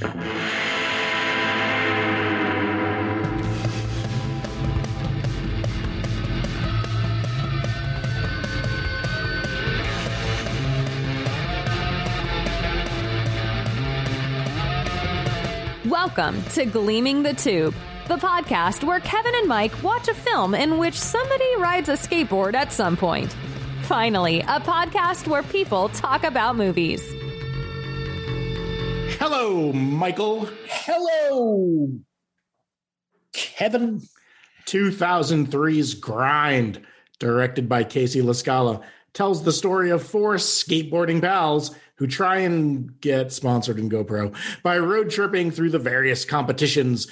Welcome to Gleaming the Tube, the podcast where Kevin and Mike watch a film in which somebody rides a skateboard at some point. Finally, a podcast where people talk about movies. Hello, Michael. Hello, Kevin. 2003's Grind, directed by Casey La Scala, tells the story of four skateboarding pals who try and get sponsored in go pro by road tripping through the various competitions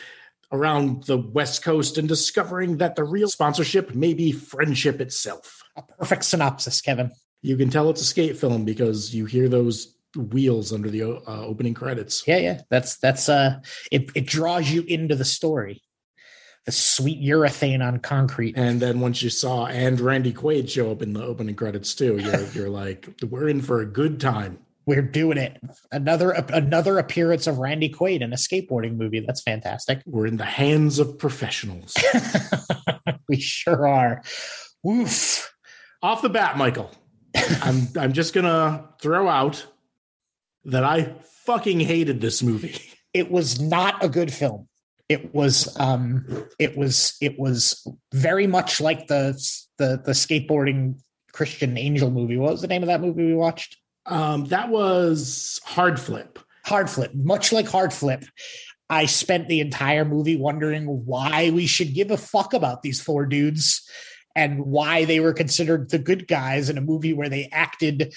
around the West Coast and discovering that the real sponsorship may be friendship itself. A perfect synopsis, Kevin. You can tell it's a skate film because you hear those wheels under the uh, opening credits. Yeah, yeah. That's that's uh it it draws you into the story. The sweet urethane on concrete. And then once you saw and Randy Quaid show up in the opening credits too, you're you're like, we're in for a good time. We're doing it. Another another appearance of Randy Quaid in a skateboarding movie. That's fantastic. We're in the hands of professionals. we sure are. Woof. Off the bat, Michael. I'm I'm just gonna throw out that I fucking hated this movie. It was not a good film. It was um it was it was very much like the the the skateboarding Christian Angel movie. What was the name of that movie we watched? Um, that was Hard Flip. Hard Flip, much like Hard Flip. I spent the entire movie wondering why we should give a fuck about these four dudes and why they were considered the good guys in a movie where they acted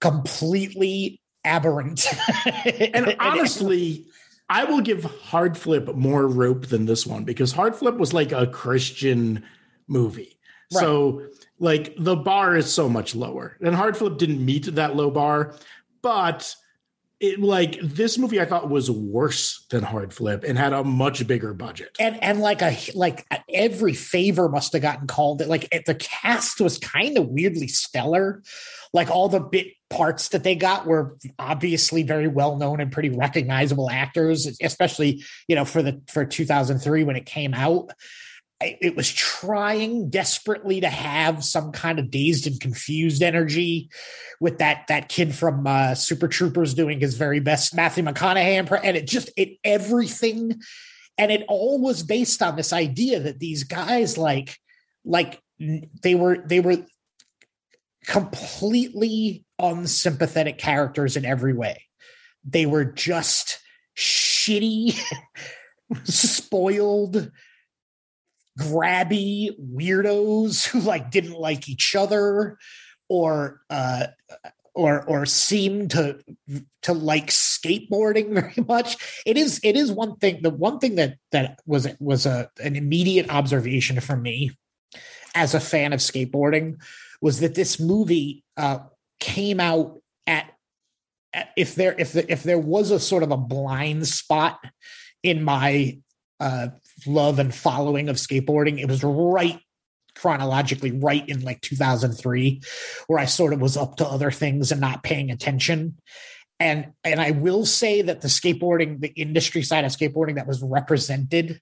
completely aberrant. and honestly, I will give Hard Flip more rope than this one because Hard Flip was like a Christian movie. Right. So like the bar is so much lower. And Hard Flip didn't meet that low bar, but it like this movie I thought was worse than Hard Flip and had a much bigger budget. And and like a like every favor must have gotten called. It Like the cast was kind of weirdly stellar. Like all the bit parts that they got were obviously very well known and pretty recognizable actors, especially you know for the for 2003 when it came out it was trying desperately to have some kind of dazed and confused energy with that that kid from uh, Super Troopers doing his very best Matthew McConaughey and it just it everything and it all was based on this idea that these guys like like they were they were completely unsympathetic characters in every way. They were just shitty, spoiled grabby weirdos who like didn't like each other or uh or or seem to to like skateboarding very much. It is it is one thing the one thing that that was was a an immediate observation for me as a fan of skateboarding was that this movie uh came out at, at if there if the, if there was a sort of a blind spot in my uh, love and following of skateboarding. It was right chronologically right in like 2003 where I sort of was up to other things and not paying attention. And and I will say that the skateboarding, the industry side of skateboarding that was represented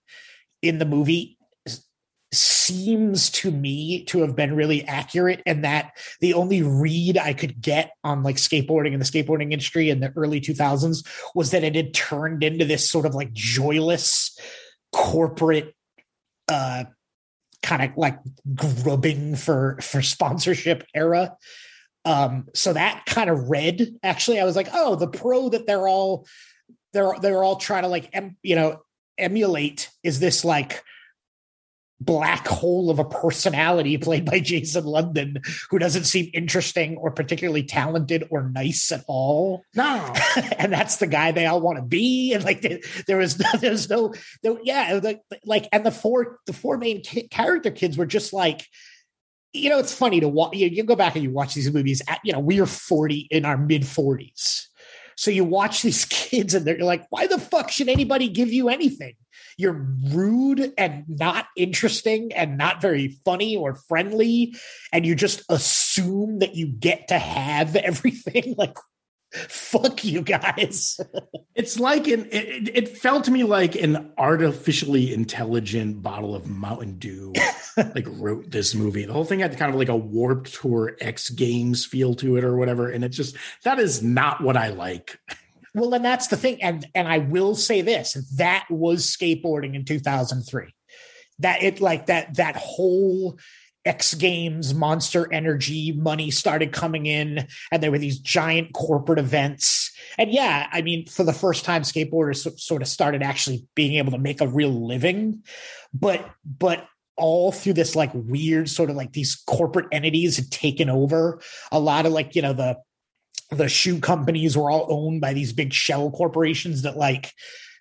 in the movie seems to me to have been really accurate and that the only read I could get on like skateboarding and the skateboarding industry in the early 2000s was that it had turned into this sort of like joyless corporate uh kind of like grubbing for for sponsorship era. Um so that kind of read actually i was like oh the pro that they're all they're they're all trying to like em, you know emulate is this like black hole of a personality played by Jason London, who doesn't seem interesting or particularly talented or nice at all. No, and that's the guy they all want to be. And like there was no, there's no, there, yeah, like, like and the four the four main character kids were just like. You know, it's funny to watch. You, you go back and you watch these movies. At, you know, we are forty in our mid forties, so you watch these kids and they're like, "Why the fuck should anybody give you anything?" You're rude and not interesting and not very funny or friendly and you just assume that you get to have everything like fuck you guys. it's like an it, it, felt to me like an artificially intelligent bottle of Mountain Dew like wrote this movie. The whole thing had kind of like a warped tour X Games feel to it or whatever, and it just that is not what I like. Well, and that's the thing, and and I will say this: that was skateboarding in 2003. That it like that that whole X Games, Monster Energy money started coming in, and there were these giant corporate events. And yeah, I mean, for the first time, skateboarders sort of started actually being able to make a real living. But but all through this like weird sort of like these corporate entities had taken over a lot of like you know the the shoe companies were all owned by these big shell corporations that like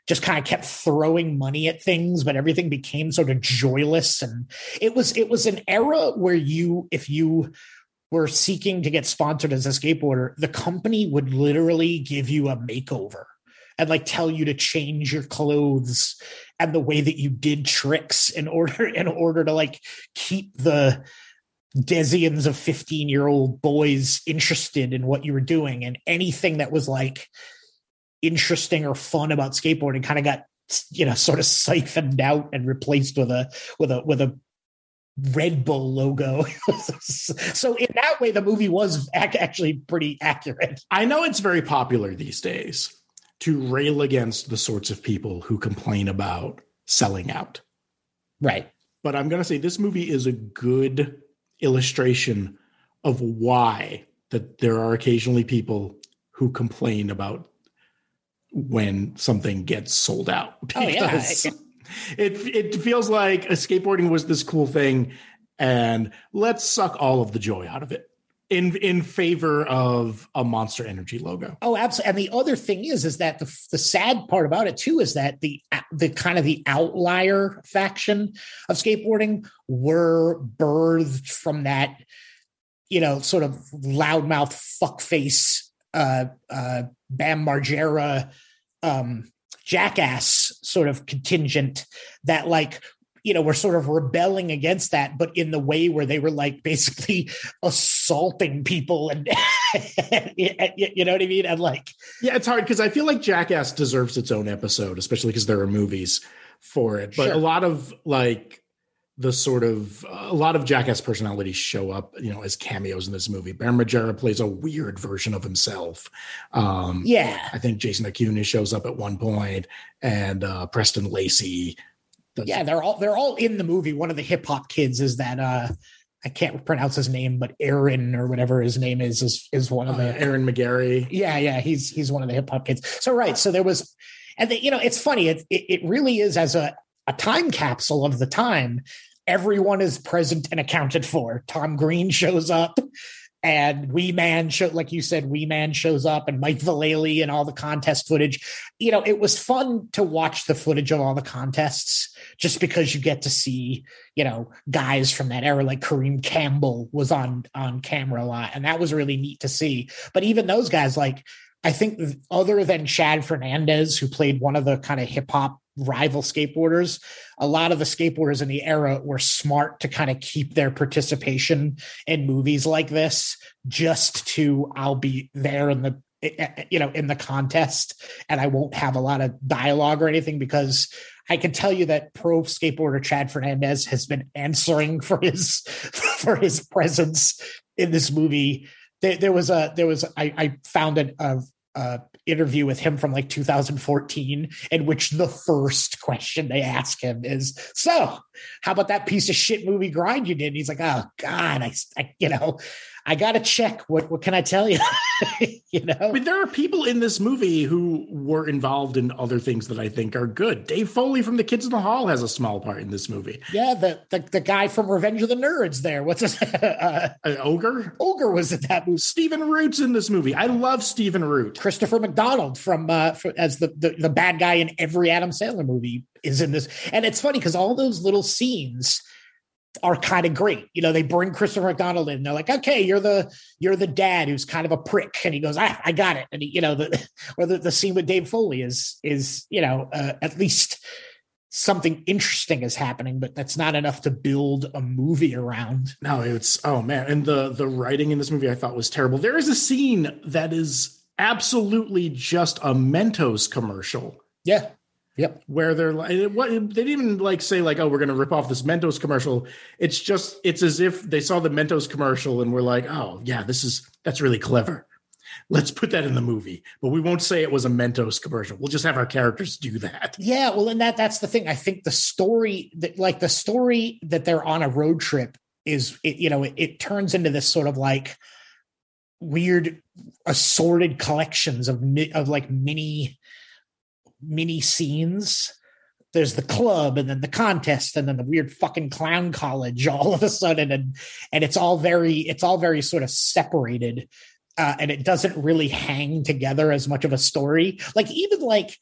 just kind of kept throwing money at things but everything became sort of joyless. And it was it was an era where you if you were seeking to get sponsored as a skateboarder the company would literally give you a makeover and like tell you to change your clothes and the way that you did tricks in order in order to like keep the desians of 15 year old boys interested in what you were doing and anything that was like interesting or fun about skateboarding kind of got you know sort of siphoned out and replaced with a with a with a Red Bull logo. so in that way, the movie was actually pretty accurate. I know it's very popular these days to rail against the sorts of people who complain about selling out. Right. But I'm going to say this movie is a good illustration of why that there are occasionally people who complain about when something gets sold out because oh, yeah. it it feels like skateboarding was this cool thing and let's suck all of the joy out of it in in favor of a monster energy logo. Oh absolutely and the other thing is is that the the sad part about it too is that the the kind of the outlier faction of skateboarding were birthed from that you know sort of loudmouth fuckface uh, uh, Bam Margera, um, jackass sort of contingent that like you know, were sort of rebelling against that, but in the way where they were like basically assaulting people and you know what I mean? And like, yeah, it's hard because I feel like Jackass deserves its own episode, especially because there are movies for it. But sure. a lot of like the sort of a lot of jackass personalities show up you know as cameos in this movie Bam Margera plays a weird version of himself um yeah i think jason Acuña shows up at one point and uh preston lacy yeah they're all they're all in the movie one of the hip-hop kids is that uh I can't pronounce his name, but Aaron or whatever his name is is is one of the uh, Aaron McGarry. Yeah, yeah, he's he's one of the hip hop kids. So right, so there was, and the, you know, it's funny. It, it it really is as a a time capsule of the time everyone is present and accounted for. Tom Green shows up and Wee Man show like you said, Wee Man shows up and Mike Vallely and all the contest footage. You know, it was fun to watch the footage of all the contests just because you get to see, you know, guys from that era like Kareem Campbell was on on camera a lot. And that was really neat to see. But even those guys, like I think other than Chad Fernandez, who played one of the kind of hip hop rival skateboarders, a lot of the skateboarders in the era were smart to kind of keep their participation in movies like this just to I'll be there in the eh, eh, eh, you know in the contest and I won't have a lot of dialogue or anything because I can tell you that pro skateboarder Chad Fernandez has been answering for his for his presence in this movie. There, there was a there was I, I found an, a, a interview with him from like 2014 in which the first question they ask him is so how about that piece of shit movie grind you did and he's like oh god I, I you know I got to check. What what can I tell you? you know, I mean, there are people in this movie who were involved in other things that I think are good. Dave Foley from The Kids in the Hall has a small part in this movie. Yeah, the the, the guy from Revenge of the Nerds. There, what's his uh, uh, Ogre? Ogre was in that movie. Stephen Root's in this movie. I love Stephen Root. Christopher McDonald from uh, for, as the, the the bad guy in every Adam Sandler movie is in this, and it's funny because all those little scenes are kind of great. You know, they bring Christopher McDonald in. They're like, okay, you're the you're the dad who's kind of a prick, and he goes, I, I got it. And he, you know, the or the, the scene with Dave Foley is is you know uh, at least something interesting is happening, but that's not enough to build a movie around. No, it's oh man, and the the writing in this movie I thought was terrible. There is a scene that is absolutely just a Mentos commercial. Yeah. Yep. Where they're like, what they didn't even like say like, oh, we're gonna rip off this Mentos commercial. It's just it's as if they saw the Mentos commercial and were like, oh yeah, this is that's really clever. Let's put that in the movie, but we won't say it was a Mentos commercial. We'll just have our characters do that. Yeah, well, and that that's the thing. I think the story that like the story that they're on a road trip is it, you know it, it turns into this sort of like weird assorted collections of of like mini mini scenes there's the club and then the contest and then the weird fucking clown college all of a sudden and and it's all very it's all very sort of separated uh, and it doesn't really hang together as much of a story like even like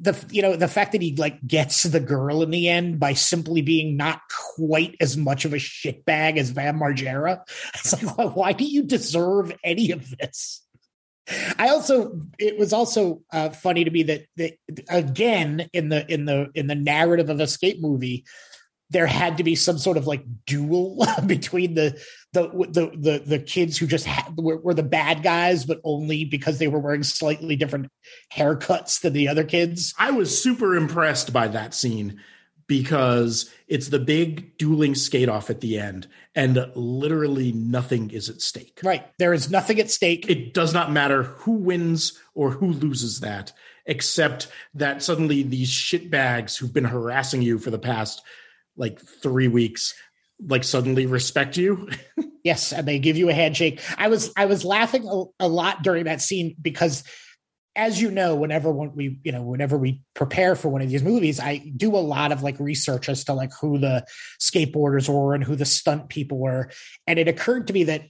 the you know the fact that he like gets the girl in the end by simply being not quite as much of a shitbag as Bam Margera. It's like why, why do you deserve any of this? I also it was also uh, funny to me that that again in the in the in the narrative of escape movie there had to be some sort of like duel between the the the the, the kids who just had, were, were, the bad guys, but only because they were wearing slightly different haircuts than the other kids. I was super impressed by that scene because it's the big dueling skate off at the end, and literally nothing is at stake. Right, there is nothing at stake. It does not matter who wins or who loses that, except that suddenly these shitbags who've been harassing you for the past like three weeks like suddenly respect you yes and they give you a handshake i was i was laughing a, a, lot during that scene because as you know whenever we you know whenever we prepare for one of these movies i do a lot of like research as to like who the skateboarders were and who the stunt people were. And it occurred to me that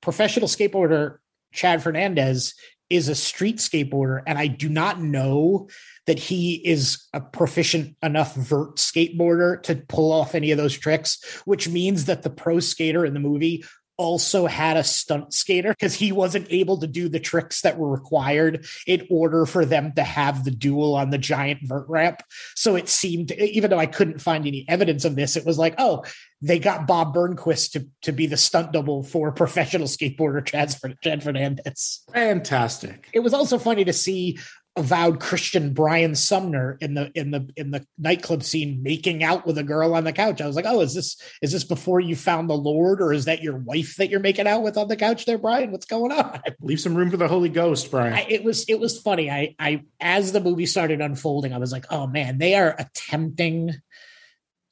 professional skateboarder chad fernandez is a street skateboarder and i do not know that he is a proficient enough vert skateboarder to pull off any of those tricks, which means that the pro skater in the movie also had a stunt skater because he wasn't able to do the tricks that were required in order for them to have the duel on the giant vert ramp. So it seemed, even though I couldn't find any evidence of this, it was like, oh, they got Bob Burnquist to, to be the stunt double for professional skateboarder Chad, Chad Fernandez. Fantastic. It was also funny to see avowed Christian Brian Sumner in the in the in the nightclub scene making out with a girl on the couch. I was like, oh, is this is this before you found the Lord, or is that your wife that you're making out with on the couch there, Brian? What's going on? Leave some room for the Holy Ghost, Brian. I, it was it was funny. I I as the movie started unfolding, I was like, oh man, they are attempting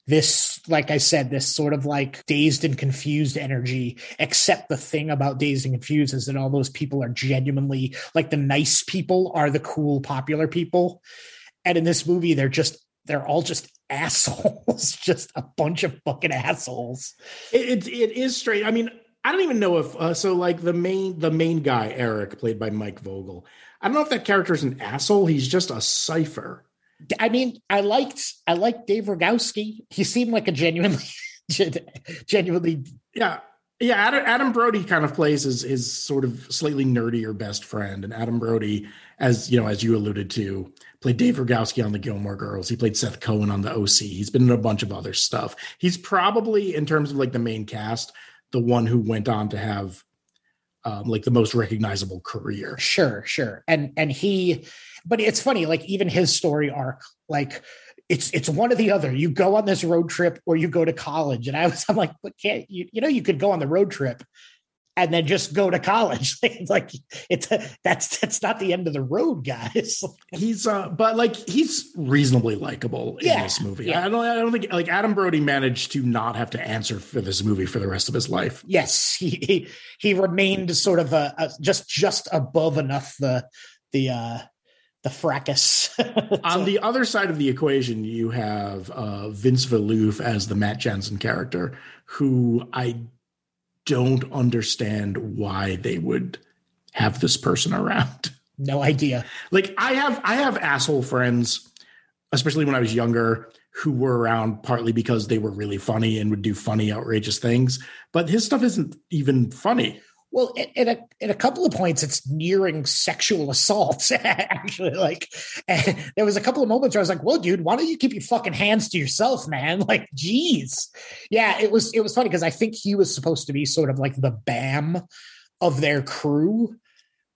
this, like I said, this sort of like dazed and confused energy. Except the thing about dazed and confused is that all those people are genuinely like the nice people are the cool, popular people. And in this movie, they're just, they're all just assholes, just a bunch of fucking assholes. It, it, it is straight. I mean, I don't even know if uh, so. Like the main the main guy, Eric, played by Mike Vogel. I don't know if that character is an asshole. He's just a cipher. I mean, I liked I liked Dave Rygalski. He seemed like a genuinely genuinely yeah. Yeah, Adam, Adam Brody kind of plays his his sort of slightly nerdier best friend, and Adam Brody, as you know, as you alluded to, played Dave Rygalski on the Gilmore Girls. He played Seth Cohen on the OC. He's been in a bunch of other stuff. He's probably, in terms of like the main cast, the one who went on to have um, like the most recognizable career. Sure, sure, and and he but it's funny, like even his story arc, like it's it's one or the other. You go on this road trip or you go to college. And I was I'm like, but can't you you know you could go on the road trip and then just go to college. like it's a, that's that's not the end of the road, guys. he's uh but like he's reasonably likable in yeah, this movie. Yeah. I don't I don't think like Adam Brody managed to not have to answer for this movie for the rest of his life. Yes, he he, he remained sort of a, a just just above enough the the uh the fracas. On the other side of the equation, you have uh, Vince Vieluf as the Matt Jansen character, who I don't understand why they would have this person around. No idea. Like I have, I have asshole friends, especially when I was younger, who were around partly because they were really funny and would do funny, outrageous things. But his stuff isn't even funny. Well, in a in a couple of points, it's nearing sexual assault. Actually, like there was a couple of moments where I was like, "Well, dude, why don't you keep your fucking hands to yourself, man?" Like, geez, yeah, it was it was funny because I think he was supposed to be sort of like the Bam of their crew,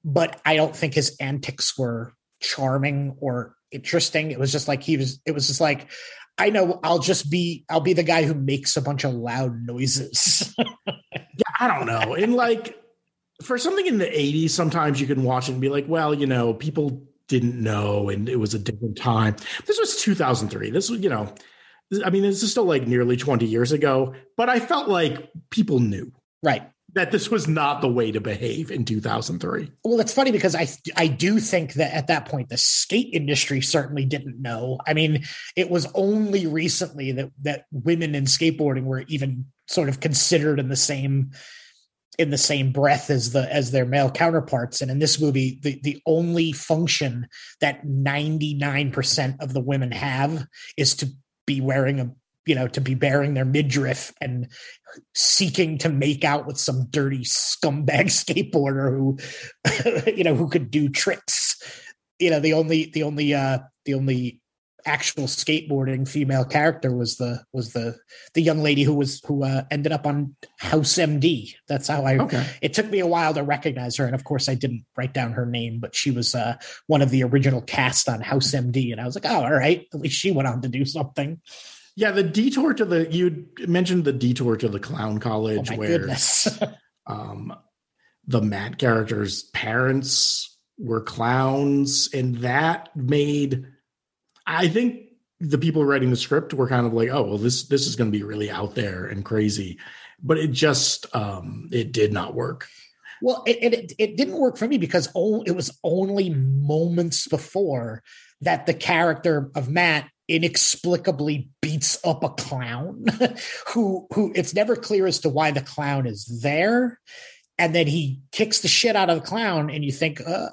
but I don't think his antics were charming or interesting. It was just like he was. It was just like I know I'll just be I'll be the guy who makes a bunch of loud noises. yeah, I don't know. And like for something in the 80s, sometimes you can watch it and be like, well, you know, people didn't know and it was a different time. This was 2003. This was, you know, I mean, this is still like nearly 20 years ago, but I felt like people knew. Right. That this was not the way to behave in 2003. Well, it's funny because I I do think that at that point the skate industry certainly didn't know. I mean, it was only recently that that women in skateboarding were even sort of considered in the same in the same breath as the as their male counterparts. And in this movie the the only function that 99% of the women have is to be wearing a you know to be bearing their midriff and seeking to make out with some dirty scumbag skateboarder who you know who could do tricks. You know the only the only uh the only actual skateboarding female character was the was the the young lady who was who uh, ended up on House MD. That's how I. Okay. It took me a while to recognize her, and of course, I didn't write down her name, but she was uh, one of the original cast on House MD, and I was like, oh, all right, at least she went on to do something. Yeah, the detour to the you mentioned the detour to the clown college oh where um, the Matt character's parents were clowns, and that made I think the people writing the script were kind of like, oh, well, this this is going to be really out there and crazy, but it just um, it did not work. Well, it, it it didn't work for me because it was only moments before that the character of Matt inexplicably beats up a clown who who it's never clear as to why the clown is there and then he kicks the shit out of the clown and you think uh,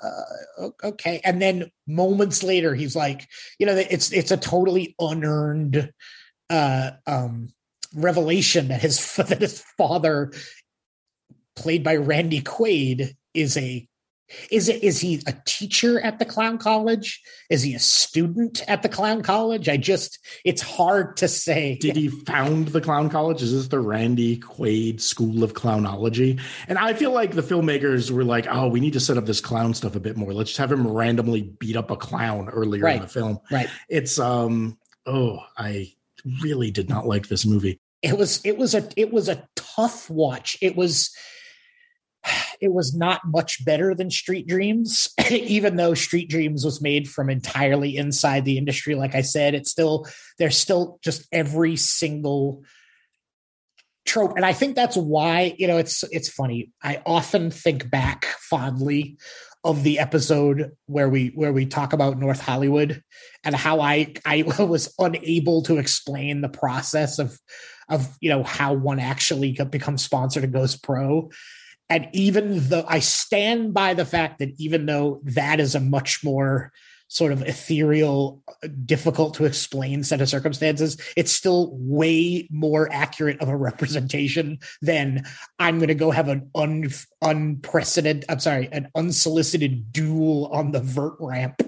uh, okay. And then moments later he's like you know it's it's a totally unearned uh um revelation that his that his father played by Randy Quaid is a is it is he a teacher at the clown college? Is he a student at the clown college? I just it's hard to say. Did he found the clown college? Is this the Randy Quaid School of Clownology? And I feel like the filmmakers were like, "Oh, we need to set up this clown stuff a bit more. Let's just have him randomly beat up a clown earlier right. in the film." Right. It's um oh, I really did not like this movie. It was it was a it was a tough watch. It was it was not much better than Street Dreams, even though Street Dreams was made from entirely inside the industry. Like I said, it's still there's still just every single trope, and I think that's why you know it's it's funny. I often think back fondly of the episode where we where we talk about North Hollywood and how I I was unable to explain the process of of you know how one actually becomes sponsored and goes pro and even though I stand by the fact that even though that is a much more sort of ethereal, difficult to explain set of circumstances, it's still way more accurate of a representation than I'm going to go have an un, unprecedented, I'm sorry, an unsolicited duel on the vert ramp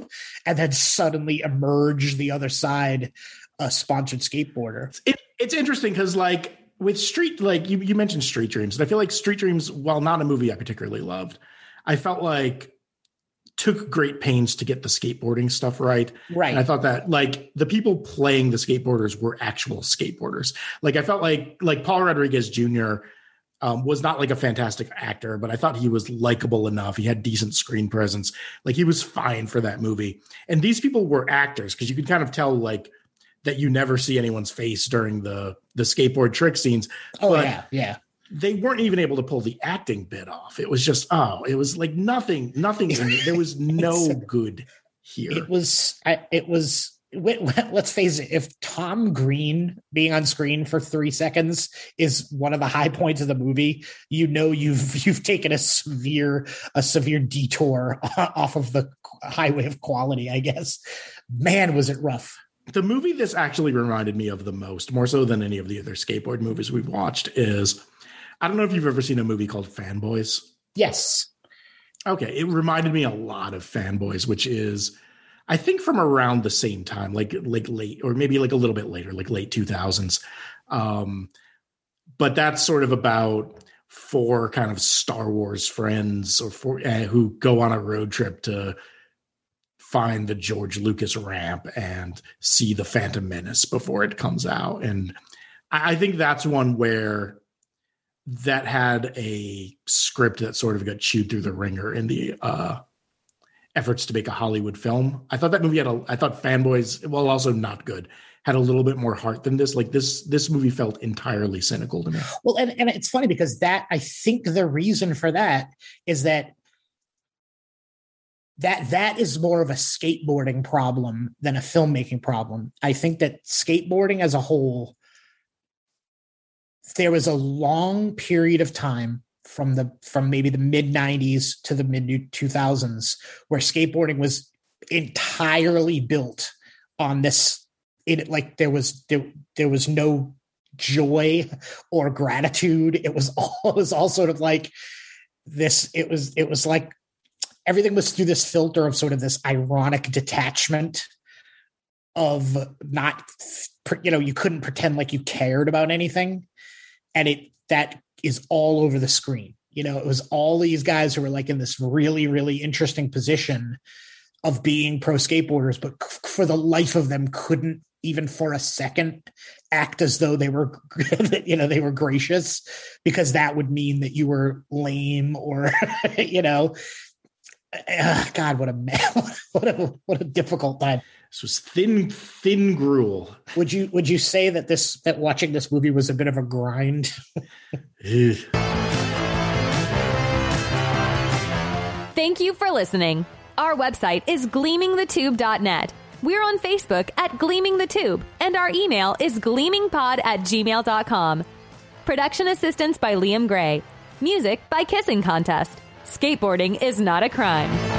and then suddenly emerge the other side a sponsored skateboarder. It, it's interesting because like with Street, like you, you mentioned Street Dreams, and I feel like Street Dreams, while not a movie I particularly loved, I felt like took great pains to get the skateboarding stuff right. Right. And I thought that like the people playing the skateboarders were actual skateboarders. Like I felt like like Paul Rodriguez Jr. Um, was not like a fantastic actor, but I thought he was likable enough. He had decent screen presence. Like he was fine for that movie. And these people were actors because you could kind of tell like that you never see anyone's face during the the skateboard trick scenes. Oh but yeah, yeah. They weren't even able to pull the acting bit off. It was just oh, it was like nothing, nothing. there was no good here. It was. It was. Let's face it. If Tom Green being on screen for three seconds is one of the high points of the movie, you know you've you've taken a severe a severe detour off of the highway of quality. I guess. Man, was it rough the movie this actually reminded me of the most, more so than any of the other skateboard movies we've watched, is I don't know if you've ever seen a movie called Fanboys. Yes. Okay. It reminded me a lot of Fanboys, which is I think from around the same time, like like late or maybe like a little bit later, like late 2000s. Um, but that's sort of about four kind of Star Wars friends or four uh, who go on a road trip to find the George Lucas ramp and see the Phantom Menace before it comes out. And I think that's one where that had a script that sort of got chewed through the ringer in the uh, efforts to make a Hollywood film. I thought that movie had a I thought fanboys, well, also not good, had a little bit more heart than this. Like this, this movie felt entirely cynical to me. Well, and, and it's funny because that I think the reason for that is that that that is more of a skateboarding problem than a filmmaking problem. I think that skateboarding as a whole, there was a long period of time from the from maybe the mid 90s to the mid 2000s where skateboarding was entirely built on this it like there was there, there was no joy or gratitude it was all it was all sort of like this it was it was like everything was through this filter of sort of this ironic detachment of not you know you couldn't pretend like you cared about anything and it that is all over the screen. You know, it was all these guys who were like in this really, really interesting position of being pro skateboarders, but for the life of them couldn't even for a second act as though they were, you know, they were gracious because that would mean that you were lame or, you know, uh, God, what a what a what a difficult time. This was thin, thin gruel. Would you would you say that this that watching this movie was a bit of a grind? Thank you for listening. Our website is gleamingthetube.net. We're on Facebook at Gleaming the Tube, and our email is gleamingpod at gmail.com. Production assistance by Liam Gray. Music by Kissing Contest. Skateboarding is not a crime.